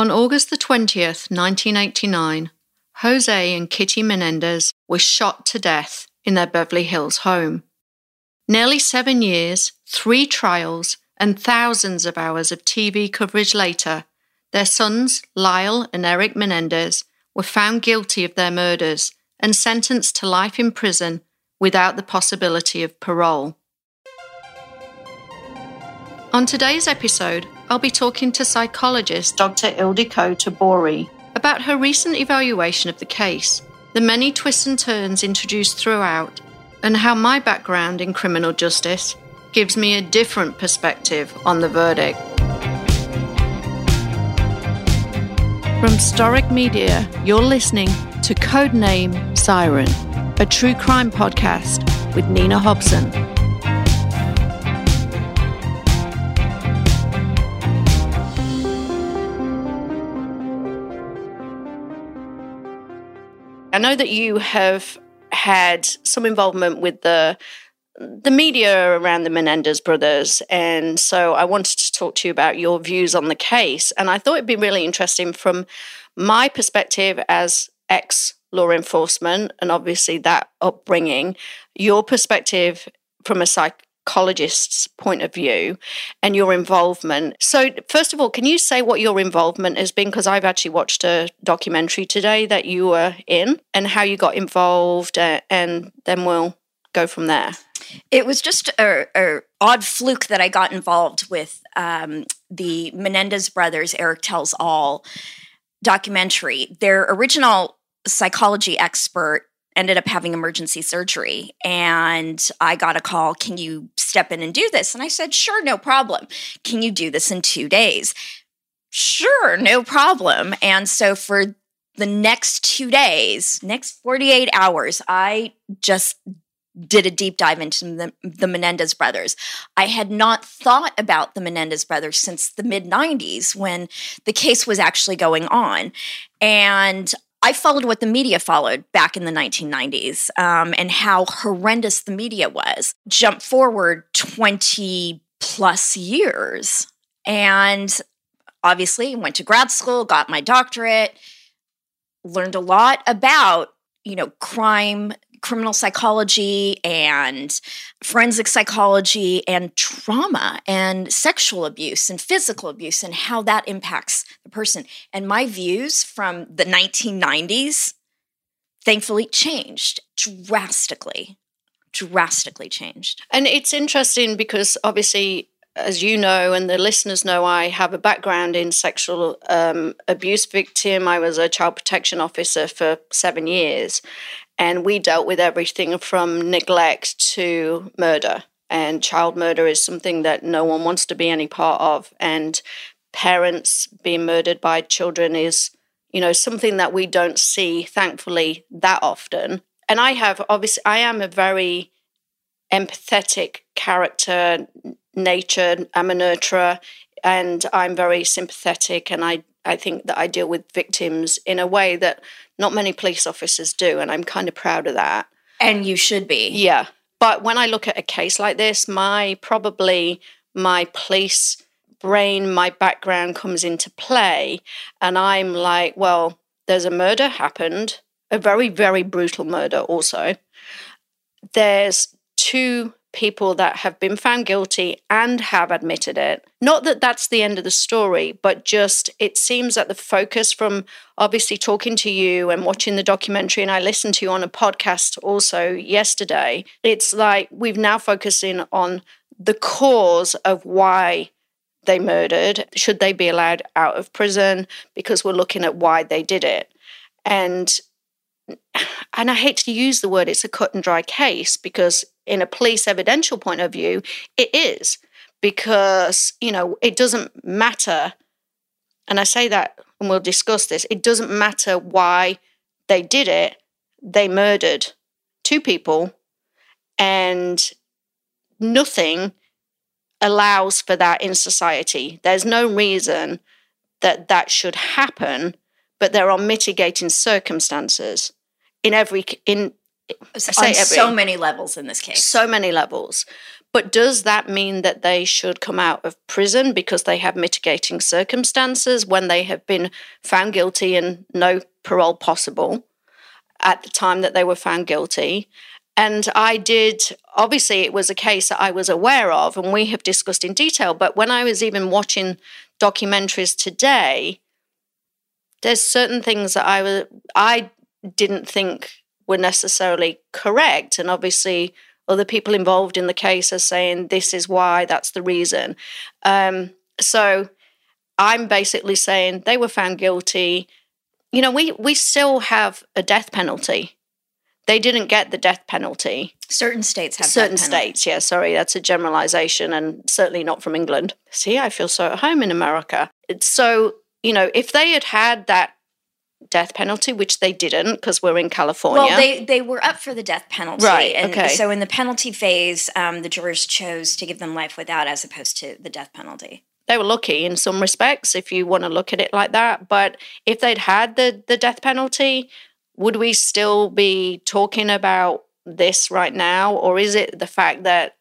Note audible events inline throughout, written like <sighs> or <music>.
On August the 20th, 1989, Jose and Kitty Menendez were shot to death in their Beverly Hills home. Nearly seven years, three trials, and thousands of hours of TV coverage later, their sons, Lyle and Eric Menendez, were found guilty of their murders and sentenced to life in prison without the possibility of parole. On today's episode, I'll be talking to psychologist Dr. Ildiko Tabori about her recent evaluation of the case, the many twists and turns introduced throughout, and how my background in criminal justice gives me a different perspective on the verdict. From Storic Media, you're listening to Codename Siren, a true crime podcast with Nina Hobson. Know that you have had some involvement with the the media around the Menendez brothers. And so I wanted to talk to you about your views on the case. And I thought it'd be really interesting from my perspective as ex law enforcement and obviously that upbringing, your perspective from a psychologist's point of view and your involvement. So, first of all, can you say what your involvement has been? Because I've actually watched a documentary today that you were in and how you got involved, uh, and then we'll go from there. It was just a, a odd fluke that I got involved with um, the Menendez brothers, Eric Tells All documentary. Their original psychology expert ended up having emergency surgery and I got a call, can you step in and do this? And I said, sure, no problem. Can you do this in two days? Sure, no problem. And so for the next two days, next 48 hours, I just did a deep dive into the, the, Menendez brothers. I had not thought about the Menendez brothers since the mid 90s when the case was actually going on. And I followed what the media followed back in the 1990s um, and how horrendous the media was. Jump forward 20 plus years. And obviously, went to grad school, got my doctorate, learned a lot about you know crime criminal psychology and forensic psychology and trauma and sexual abuse and physical abuse and how that impacts the person. And my views from the 1990s thankfully changed drastically drastically changed. And it's interesting because obviously as you know, and the listeners know, I have a background in sexual um, abuse victim. I was a child protection officer for seven years, and we dealt with everything from neglect to murder. And child murder is something that no one wants to be any part of. And parents being murdered by children is, you know, something that we don't see, thankfully, that often. And I have, obviously, I am a very empathetic character, nature. I'm a nurturer, and I'm very sympathetic. And I, I think that I deal with victims in a way that not many police officers do, and I'm kind of proud of that. And you should be. Yeah. But when I look at a case like this, my probably my police brain, my background comes into play, and I'm like, well, there's a murder happened, a very, very brutal murder also. There's two people that have been found guilty and have admitted it. Not that that's the end of the story, but just it seems that the focus from obviously talking to you and watching the documentary, and I listened to you on a podcast also yesterday, it's like we've now focusing on the cause of why they murdered. Should they be allowed out of prison? Because we're looking at why they did it. And <sighs> and I hate to use the word it's a cut and dry case because in a police evidential point of view, it is because, you know, it doesn't matter. And I say that, and we'll discuss this, it doesn't matter why they did it. They murdered two people, and nothing allows for that in society. There's no reason that that should happen, but there are mitigating circumstances in every in on so many levels in this case. So many levels. But does that mean that they should come out of prison because they have mitigating circumstances when they have been found guilty and no parole possible at the time that they were found guilty? And I did, obviously, it was a case that I was aware of and we have discussed in detail. But when I was even watching documentaries today, there's certain things that I was, I didn't think were necessarily correct. And obviously, other people involved in the case are saying this is why, that's the reason. Um, so I'm basically saying they were found guilty. You know, we, we still have a death penalty they didn't get the death penalty. Certain states have certain states. Yeah, sorry, that's a generalization, and certainly not from England. See, I feel so at home in America. So you know, if they had had that death penalty, which they didn't because we're in California. Well, they they were up for the death penalty, right? And okay. So in the penalty phase, um, the jurors chose to give them life without, as opposed to the death penalty. They were lucky in some respects, if you want to look at it like that. But if they'd had the the death penalty, would we still be talking about this right now? Or is it the fact that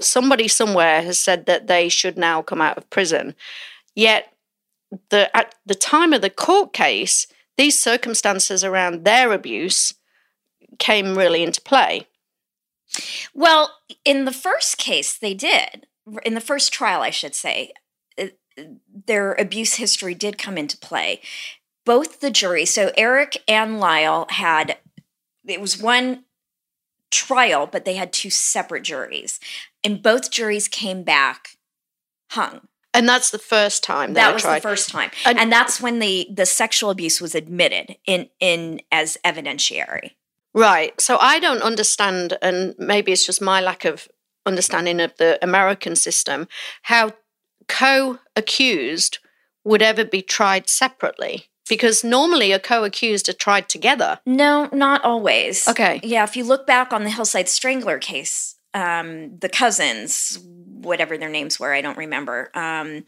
somebody somewhere has said that they should now come out of prison? Yet, the, at the time of the court case, these circumstances around their abuse came really into play. Well, in the first case, they did. In the first trial, I should say, uh, their abuse history did come into play both the jury, so Eric and Lyle had, it was one trial, but they had two separate juries. And both juries came back hung. And that's the first time that, that was the first time, and, and, that's when the the sexual abuse was admitted in in as evidentiary. Right. So I don't understand, and maybe it's just my lack of understanding of the American system, how co-accused would ever be tried separately because normally a co-accused are tried together. No, not always. Okay. Yeah, if you look back on the Hillside Strangler case, um, the cousins, whatever their names were, I don't remember, um,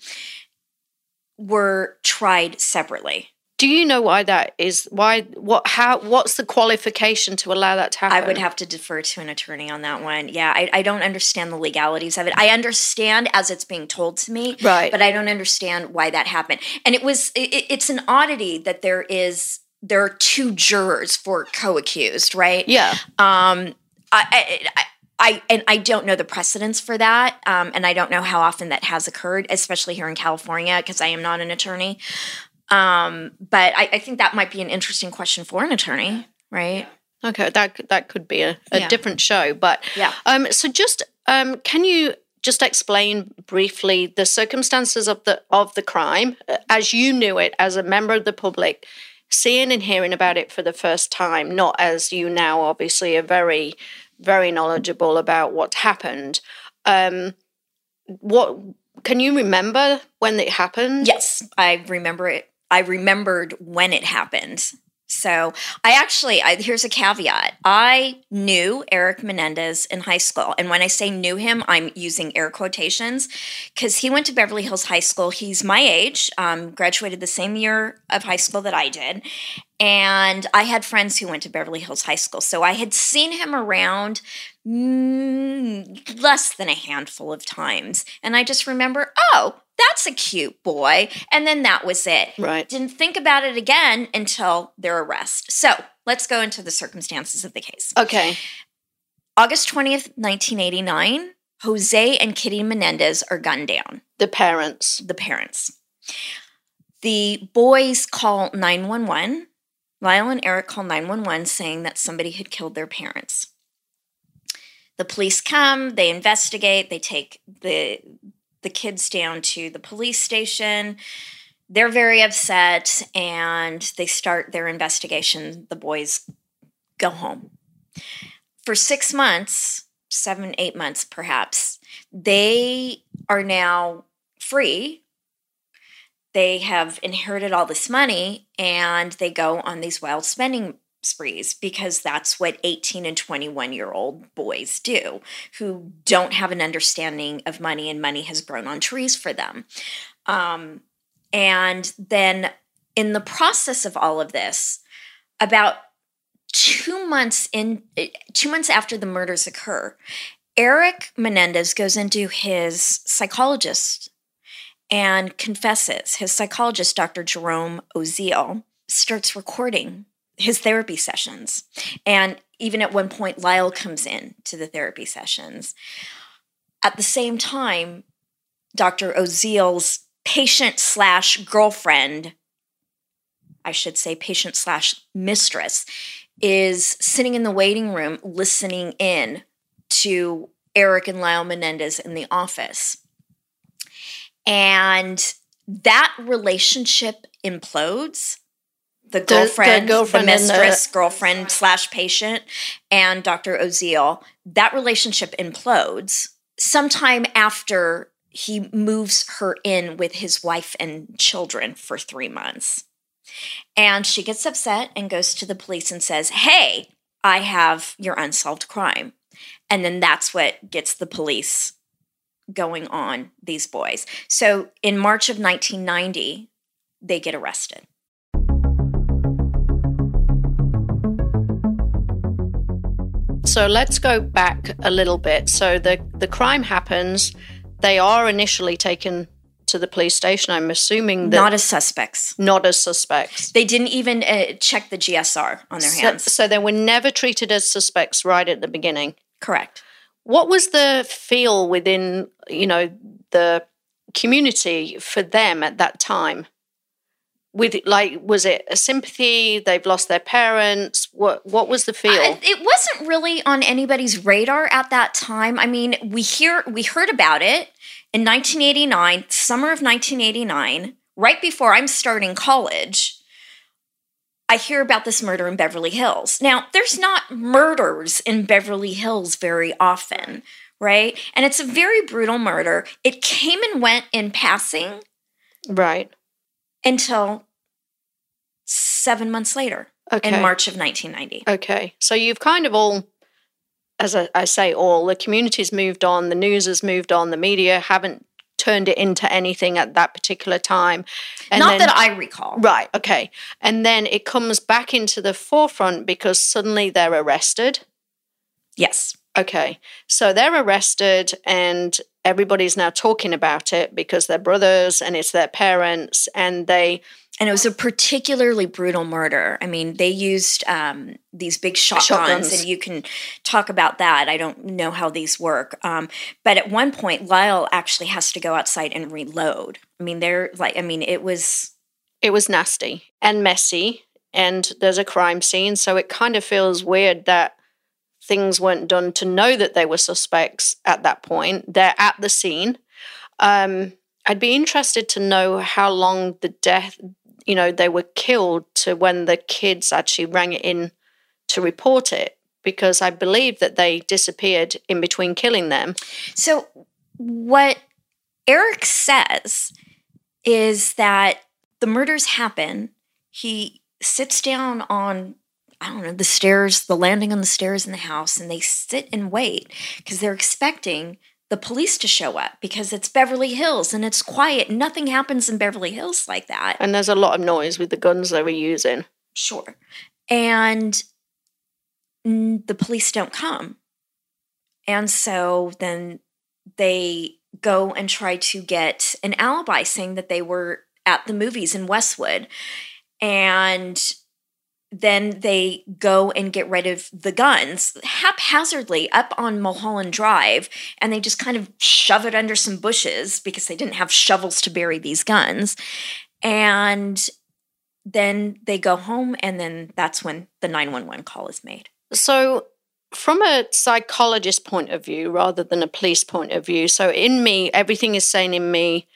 were tried separately. Do you know why that is? Why? What? How? What's the qualification to allow that to happen? I would have to defer to an attorney on that one. Yeah, I, I don't understand the legalities of it. I understand as it's being told to me, right? But I don't understand why that happened. And it was it, it's an oddity that there is there are two jurors for co-accused, right? Yeah. Um. I, I, I and I don't know the precedence for that, um, and I don't know how often that has occurred, especially here in California, because I am not an attorney. Um, but I, I, think that might be an interesting question for an attorney, right? Okay, that that could be a, a yeah. different show, but yeah. Um, so just um, can you just explain briefly the circumstances of the of the crime uh, as you knew it as a member of the public, seeing and hearing about it for the first time, not as you now obviously are very very knowledgeable about what happened. Um, what can you remember when it happened? Yes, I remember it I remembered when it happened. So I actually, I, here's a caveat. I knew Eric Menendez in high school. And when I say knew him, I'm using air quotations because he went to Beverly Hills High School. He's my age, um, graduated the same year of high school that I did. And I had friends who went to Beverly Hills High School. So I had seen him around mm, less than a handful of times. And I just remember, oh, that's a cute boy. And then that was it. Right. Didn't think about it again until their arrest. So let's go into the circumstances of the case. Okay. August 20th, 1989, Jose and Kitty Menendez are gunned down. The parents. The parents. The boys call 911. Lyle and Eric call 911 saying that somebody had killed their parents. The police come, they investigate, they take the the kids down to the police station. They're very upset and they start their investigation. The boys go home. For six months, seven, eight months perhaps, they are now free. They have inherited all this money and they go on these wild spending sprees because that's what 18 and 21 year old boys do who don't have an understanding of money and money has grown on trees for them. Um, and then in the process of all of this, about two months in two months after the murders occur, Eric Menendez goes into his psychologist and confesses. His psychologist, Dr. Jerome Oziel, starts recording his therapy sessions. And even at one point, Lyle comes in to the therapy sessions. At the same time, Dr. Oziel's patient slash girlfriend, I should say patient slash mistress, is sitting in the waiting room listening in to Eric and Lyle Menendez in the office. And that relationship implodes. The girlfriend, the, girlfriend the mistress, the- girlfriend slash patient, and Dr. Oziel, that relationship implodes sometime after he moves her in with his wife and children for three months. And she gets upset and goes to the police and says, Hey, I have your unsolved crime. And then that's what gets the police going on these boys. So in March of 1990, they get arrested. So let's go back a little bit. So the the crime happens. They are initially taken to the police station. I'm assuming that not as suspects. Not as suspects. They didn't even uh, check the GSR on their so, hands. So they were never treated as suspects right at the beginning. Correct. What was the feel within, you know, the community for them at that time? With like was it a sympathy? They've lost their parents. What what was the feel? It wasn't really on anybody's radar at that time. I mean we hear we heard about it in 1989 summer of 1989 right before i'm starting college. I hear about this murder in beverly hills. Now there's not murders in beverly hills very often right? And it's a very brutal murder. It came and went in passing. Right until seven months later okay. in March of 1990. Okay. So you've kind of all, as I, I say, all, the community's moved on, the news has moved on, the media haven't turned it into anything at that particular time. And Not then, that I recall. Right. Okay. And then it comes back into the forefront because suddenly they're arrested. Yes. Okay. So they're arrested and everybody's now talking about it because they're brothers and it's their parents and they and it was a particularly brutal murder. I mean, they used um, these big shotguns, shotguns, and you can talk about that. I don't know how these work, um, but at one point, Lyle actually has to go outside and reload. I mean, they're like, I mean, it was it was nasty and messy, and there's a crime scene, so it kind of feels weird that things weren't done to know that they were suspects at that point. They're at the scene. Um, I'd be interested to know how long the death, you know, they were killed to when the kids actually rang it in to report it, because I believe that they disappeared in between killing them. So, what Eric says is that the murders happen. He sits down on I don't know, the stairs, the landing on the stairs in the house, and they sit and wait because they're expecting the police to show up because it's Beverly Hills and it's quiet. Nothing happens in Beverly Hills like that. And there's a lot of noise with the guns they were using. Sure. And the police don't come. And so then they go and try to get an alibi saying that they were at the movies in Westwood. And then they go and get rid of the guns haphazardly up on Mulholland Drive, and they just kind of shove it under some bushes because they didn't have shovels to bury these guns. And then they go home, and then that's when the 911 call is made. So, from a psychologist point of view, rather than a police point of view, so in me, everything is saying in me,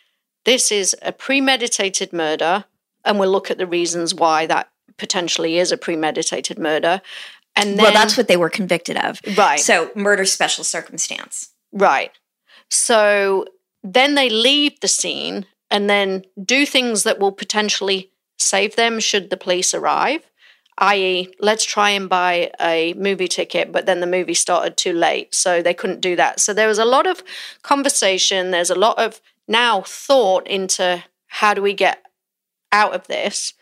this is a premeditated murder, and we'll look at the reasons why that potentially is a premeditated murder. And then, well, that's what they were convicted of. Right. So, murder special circumstance. Right. So then they leave the scene and then do things that will potentially save them should the police arrive, i.e., let's try and buy a movie ticket, but then the movie started too late, so they couldn't do that. So there was a lot of conversation, there's a lot of now thought into how do we get out of this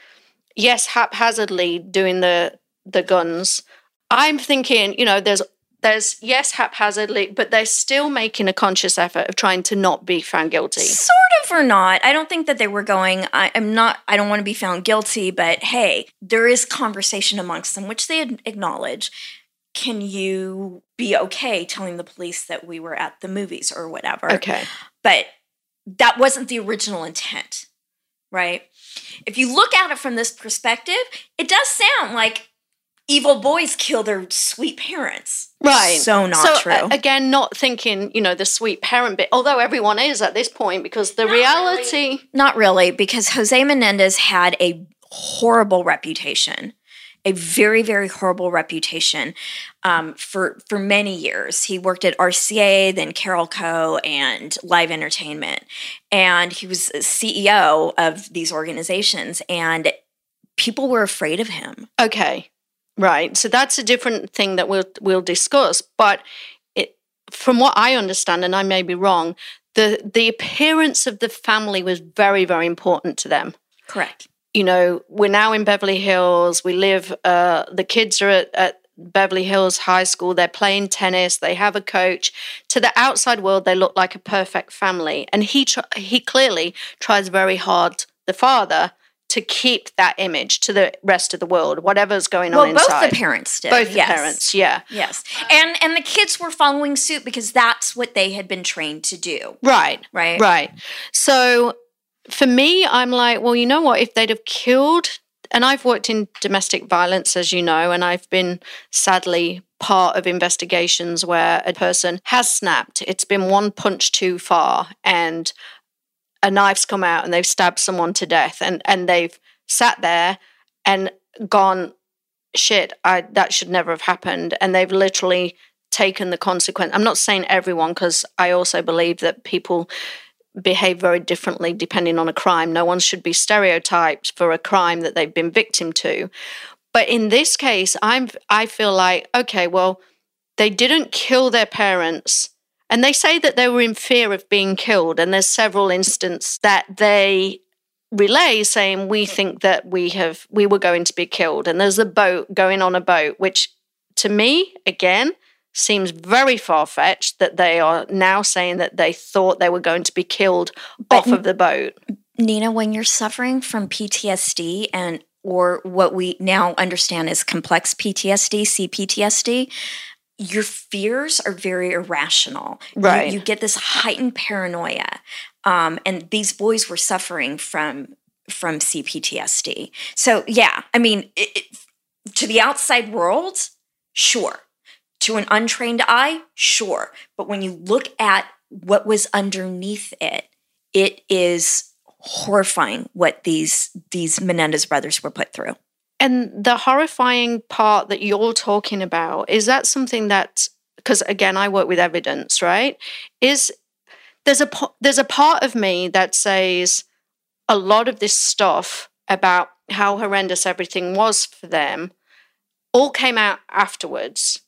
yes, haphazardly doing the the guns. I'm thinking, you know, there's there's yes haphazardly but they're still making a conscious effort of trying to not be found guilty Sort of or not. I don't think that they were going, I, I'm not, I don't want to be found guilty, but hey, there is conversation amongst them, which they acknowledge. Can you be okay telling the police that we were at the movies or whatever? okay But that wasn't the original intent, right? If you look at it from this perspective, it does sound like evil boys kill their sweet parents. Right. So not so, true. uh, again, not thinking, you know, the sweet parent bit, although everyone is at this point because the Not reality. Not really, because Jose Menendez had a horrible reputation, a very, very horrible reputation um, for for many years. He worked at RCA, then Carolco and Live Entertainment, and he was CEO of these organizations, and people were afraid of him. Okay. Right. So that's a different thing that we'll we'll discuss. But it, from what I understand, and I may be wrong, the the appearance of the family was very, very important to them. Correct. You know, we're now in Beverly Hills. We live, uh, the kids are at, at Beverly Hills High School. They're playing tennis. They have a coach. To the outside world, they look like a perfect family. And he, tr- he clearly tries very hard, the father, to keep that image to the rest of the world, whatever's going Well, on both the parents did. Both the parents, yeah. Yes. And and the kids were following suit because that's what they had been trained to do. Right. Right. Right. So for me, I'm like, well, you know what? If they'd have killed, and I've worked in domestic violence, as you know, and I've been sadly part of investigations where a person has snapped. It's been one punch too far, and a knife's come out and they've stabbed someone to death, and and they've sat there and gone, shit, I that should never have happened, and they've literally taken the consequence. I'm not saying everyone because I also believe that people behave very differently depending on a crime. No one should be stereotyped for a crime that they've been victim to. But in this case, I'm I feel like okay, well, they didn't kill their parents. And they say that they were in fear of being killed and there's several instances that they relay saying we think that we have we were going to be killed and there's a boat going on a boat which to me again seems very far fetched that they are now saying that they thought they were going to be killed But off of the boat. Nina, when you're suffering from PTSD and or what we now understand as complex PTSD, CPTSD, your fears are very irrational. You- Right. You, get this heightened paranoia. Um, and these boys were suffering from from CPTSD. So yeah, I mean, it, it, to the outside world, sure. To an untrained eye, sure. But when you look at what was underneath it, it is horrifying what these these Menendez brothers were put through. And the horrifying part that you're talking about is that something that because again I work with evidence, right? Is there's a there's a part of me that says a lot of this stuff about how horrendous everything was for them all came out afterwards.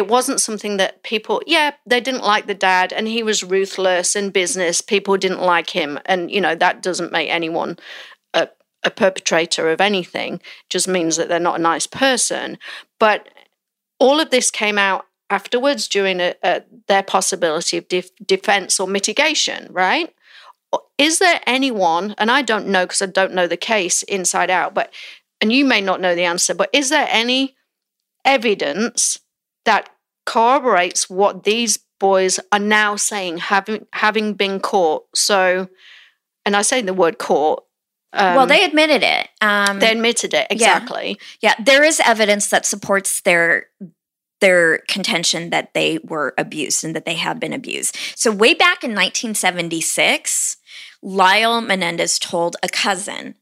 It wasn't something that people, yeah, they didn't like the dad and he was ruthless in business. People didn't like him. And, you know, that doesn't make anyone a, a perpetrator of anything, It just means that they're not a nice person. But all of this came out afterwards during a, a, their possibility of def- defense or mitigation, right? Is there anyone, and I don't know because I don't know the case inside out, but, and you may not know the answer, but is there any evidence that corroborates what these boys are now saying, having having been caught? So, and I say the word caught. Um, well, they admitted it. Um, they admitted it exactly. yeah, there is evidence that supports their their contention that they were abused and that they have been abused. So way back in 1976, Lyle Menendez told a cousin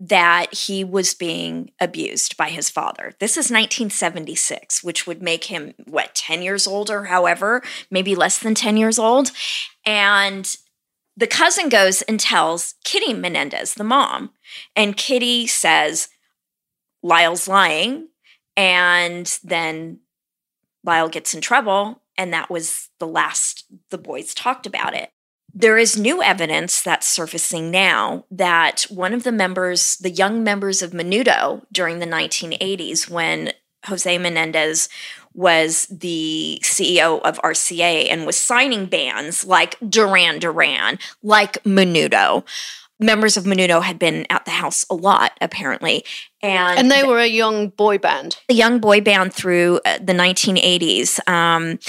that he was being abused by his father. This is 1976, which would make him, what, 10 years old or however, maybe less than 10 years old. And the cousin goes and tells Kitty Menendez, the mom. And Kitty says, Lyle's lying. And then Lyle gets in trouble. And that was the last the boys talked about it there is new evidence that's surfacing now that one of the members, the young members of Menudo during the 1980s, when Jose Menendez was the CEO of RCA and was signing bands like Duran Duran, like Menudo. Members of Menudo had been at the house a lot, apparently. And, And they were a young boy band. a young boy band through uh, the 1980s. Um,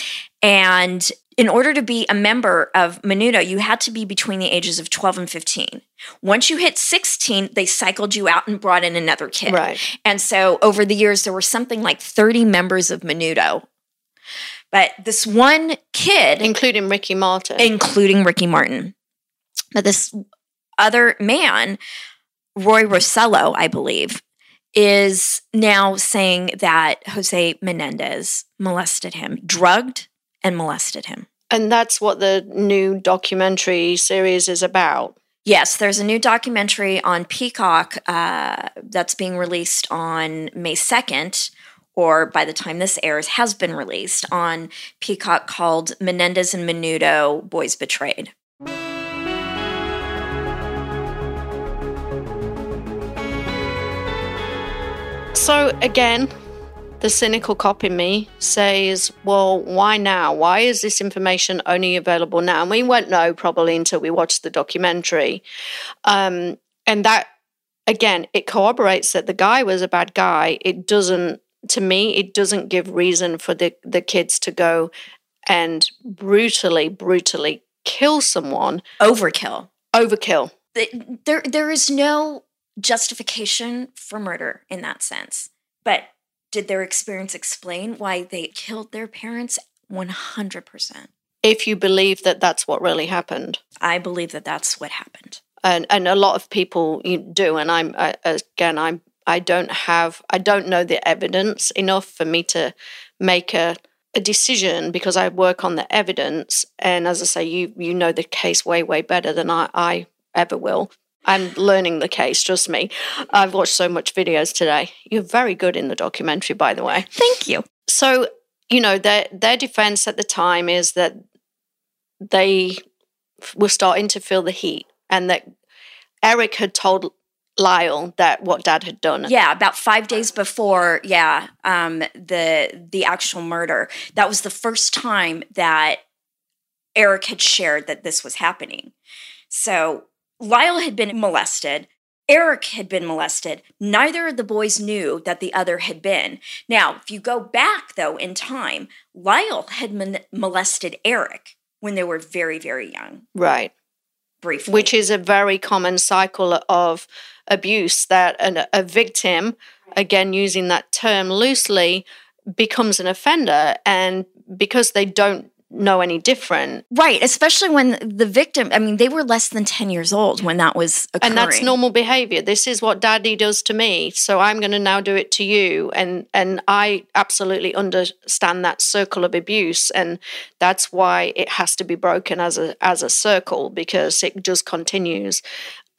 and in order to be a member of Menudo, you had to be between the ages of 12 and 15. Once you hit 16, they cycled you out and brought in another kid. Right. And so over the years, there were something like 30 members of Menudo. But this one kid, Including Ricky Martin. including Ricky Martin, but this other man, Roy Rossello, I believe, is now saying that Jose Menendez molested him, drugged and molested him. and that's what the new documentary series is about. Yes, there's a new documentary on Peacock uh, that's being released on May 2nd, or by the time this airs, has been released on Peacock called Menendez and Menudo Boys Betrayed. So again, the cynical cop in me says, well, why now? Why is this information only available now? And we won't know probably until we watch the documentary. Um, and that, again, it corroborates that the guy was a bad guy. It doesn't, to me, it doesn't give reason for the, the kids to go and brutally, brutally kill someone. Overkill. Overkill. There, there is no justification for murder in that sense. But did their experience explain why they killed their parents? 100%. If you believe that that's what really happened. I believe that that's what happened. and and a lot of people you do and i'm I, again i'm i don't have i don't know the evidence enough for me to make a a decision because i work on the evidence and as i say you you know the case way way better than i i ever will i'm learning the case trust me i've watched so much videos today you're very good in the documentary by the way Thank you. so you know their their defense at the time is that they were starting to feel the heat and that eric had told lyle that what dad had done Yeah, about five days before, yeah, um, the the actual murder. That was the first time that Eric had shared that this was happening. So Lyle had been molested. Eric had been molested. Neither of the boys knew that the other had been. Now, if you go back though in time, Lyle had mon- molested Eric when they were very, very young, right briefly. which is a very common cycle of abuse that an, a victim again using that term loosely becomes an offender and because they don't know any different. Right, especially when the victim, I mean, they were less than 10 years old when that was occurring. and that's normal behavior. This is what daddy does to me so i'm going to now do it to you. And and i absolutely understand that circle of abuse and that's why it has to be broken as a as a circle because it just continues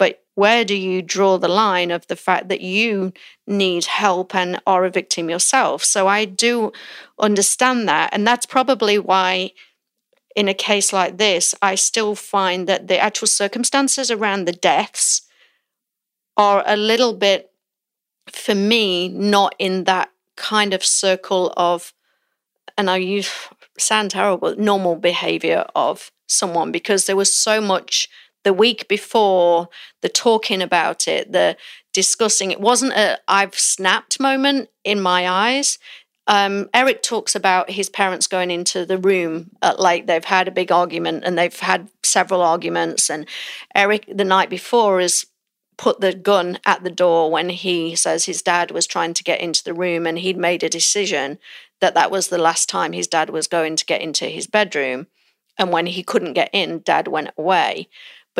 but where do you draw the line of the fact that you need help and are a victim yourself? So i do understand that and that's probably why in a case like this, I still find that the actual circumstances around the deaths are a little bit, for me, not in that kind of circle of, and I use sound terrible, normal behavior of someone because there was so much the week before, the talking about it, the discussing. It wasn't a I've snapped moment in my eyes um, Eric talks about his parents going into the room at, like they've had a big argument and they've had several arguments. And Eric, the night before, has put the gun at the door when he says his dad was trying to get into the room and he'd made a decision that that was the last time his dad was going to get into his bedroom. And when he couldn't get in, dad went away.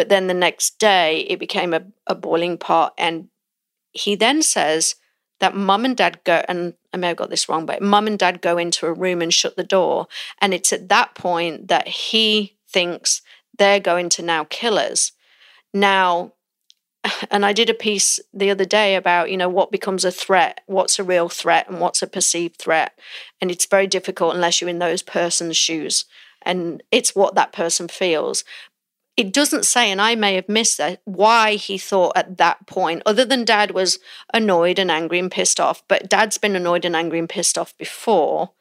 But then the next day, it became a, a boiling pot. And he then says, that mum and dad go, and I may have got this wrong, but mum and dad go into a room and shut the door. And it's at that point that he thinks they're going to now kill us. Now, <sighs> and I did a piece the other day about, you know, what becomes a threat, what's a real threat, and what's a perceived threat. And it's very difficult unless you're in those person's shoes. And it's what that person feels it doesn't say, and I may have missed that, why he thought at that point, other than dad was annoyed and angry and pissed off, but dad's been annoyed and angry and pissed off before.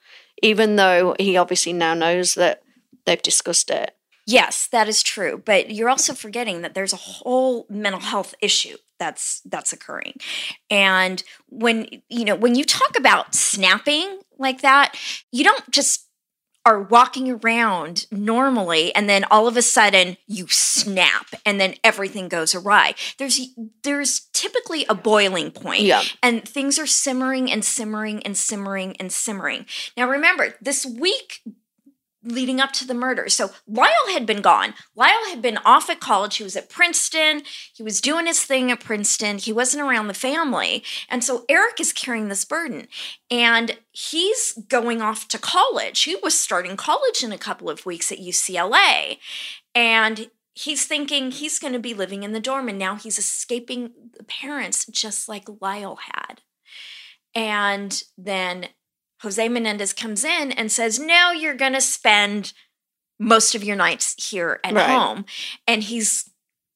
even though he obviously now knows that they've discussed it. Yes, that is true. But you're also forgetting that there's a whole mental health issue that's that's occurring. And when you know, when you talk about snapping like that, you don't just are walking around normally and then all of a sudden you snap and then everything goes awry there's there's typically a boiling point Yeah. and things are simmering and simmering and simmering and simmering now remember this week leading up to the murder. So Lyle had been gone. Lyle had been off at college. He was at Princeton. He was doing his thing at Princeton. He wasn't around the family. And so Eric is carrying this burden. And he's going off to college. He was starting college in a couple of weeks at UCLA. And he's thinking he's going to be living in the dorm. And now he's escaping the parents just like Lyle had. And then Jose Menendez comes in and says, No, you're going to spend most of your nights here at Right. home. And he's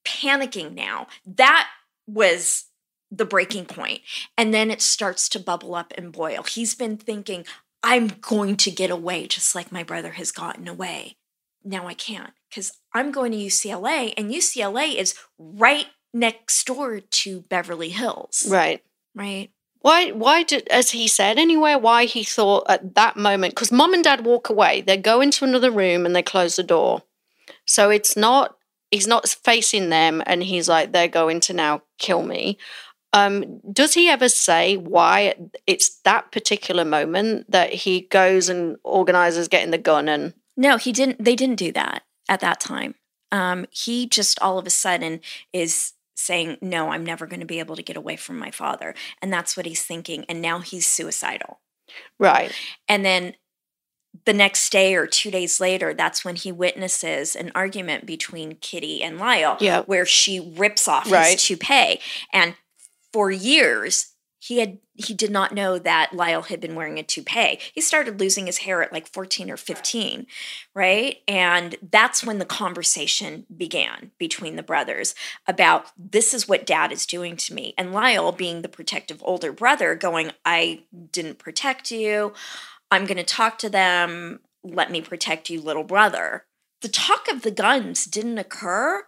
panicking now. That was the breaking point. And then it starts to bubble up and boil. He's been thinking, I'm going to get away just like my brother has gotten away. Now I can't because I'm going to UCLA, and UCLA is right next door to Beverly Hills. Right. Right. Why, why did, as he said anyway, why he thought at that moment, because mom and dad walk away, they go into another room and they close the door. So it's not, he's not facing them and he's like, they're going to now kill me. Um, does he ever say why it's that particular moment that he goes and organizes getting the gun and, No, he didn't. They didn't do that at that time. Um, he just all of a sudden is saying, "No, I'm never going to be able to get away from my father," and that's what he's thinking. And now he's suicidal. right, And then the next day or two days later, that's when he witnesses an argument between Kitty and Lyle, Yeah. where she rips off Right. his toupee. And for years, he had he did not know that Lyle had been wearing a toupee. He started losing his hair at like 14 or 15, right? And that's when the conversation began between the brothers about this is what dad is doing to me. And Lyle, being the protective older brother, going, I didn't protect you. I'm going to talk to them. Let me protect you, little brother. The talk of the guns didn't occur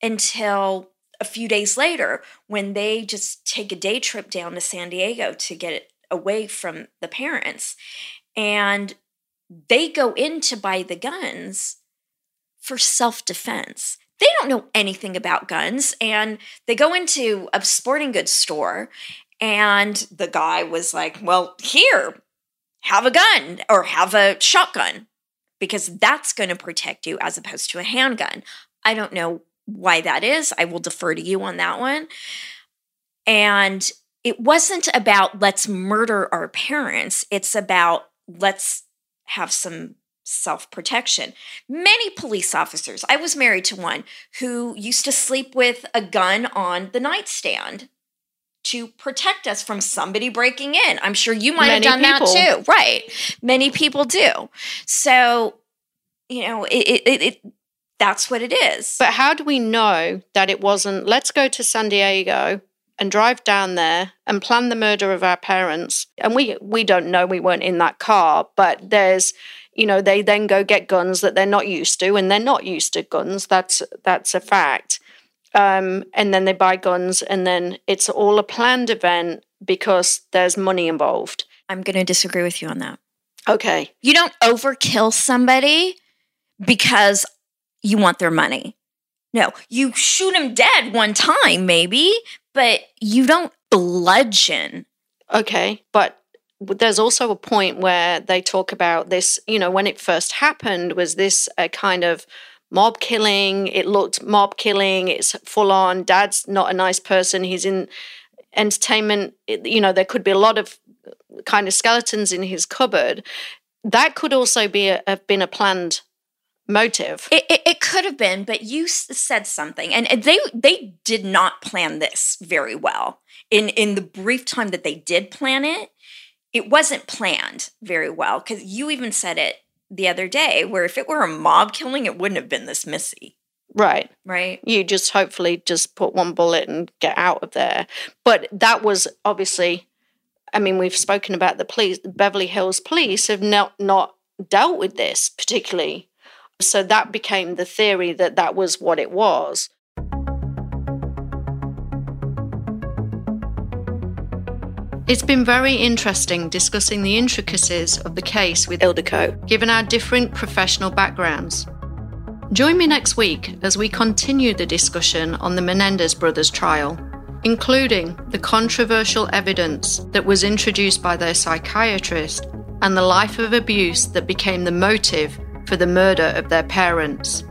until a few days later when they just take a day trip down to San Diego to get away from the parents. And they go in to buy the guns for self defense. They don't know anything about guns. And they go into a sporting goods store, and the guy was like, Well, here, have a gun or have a shotgun because that's going to protect you as opposed to a handgun. I don't know why that is. I will defer to you on that one. And it wasn't about let's murder our parents, it's about let's have some self protection. Many police officers, I was married to one who used to sleep with a gun on the nightstand to protect us from somebody breaking in. I'm sure you might Many have done people. that too. Right. Many people do. So, you know, it, it, it, it that's what it is. But how do we know that it wasn't, let's go to San Diego and drive down there and plan the murder of our parents? And we, we don't know, we weren't in that car, but there's, you know, they then go get guns that they're not used to, and they're not used to guns. That's, that's a fact. Um, and then they buy guns, and then it's all a planned event because there's money involved. I'm going to disagree with you on that. Okay. You don't overkill somebody because you want their money. No, you shoot him dead one time, maybe, but you don't bludgeon. Okay, but there's also a point where they talk about this, you know, when it first happened, was this a kind of mob killing? It looked mob killing, it's full on. Dad's not a nice person. He's in entertainment, you know, there could be a lot of kind of skeletons in his cupboard. That could also be a, have been a planned motive. It, it, it could have been, but you s- said something, and and they they did not plan this very well. In in the brief time that they did plan it, it wasn't planned very well because you even said it the other day, where if it were a mob killing, it wouldn't have been this messy, Right. right? you just hopefully just put one bullet and get out of there. But that was obviously I mean, we've spoken about the police, the Beverly Hills police have not, not dealt with this particularly. So that became the theory that that was what it was. It's been very interesting discussing the intricacies of the case with Ildiko, given our different professional backgrounds. Join me next week as we continue the discussion on the Menendez brothers trial, including the controversial evidence that was introduced by their psychiatrist and the life of abuse that became the motive for the murder of their parents.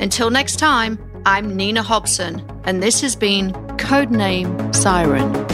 Until next time, I'm Nina Hobson, and this has been Codename Siren.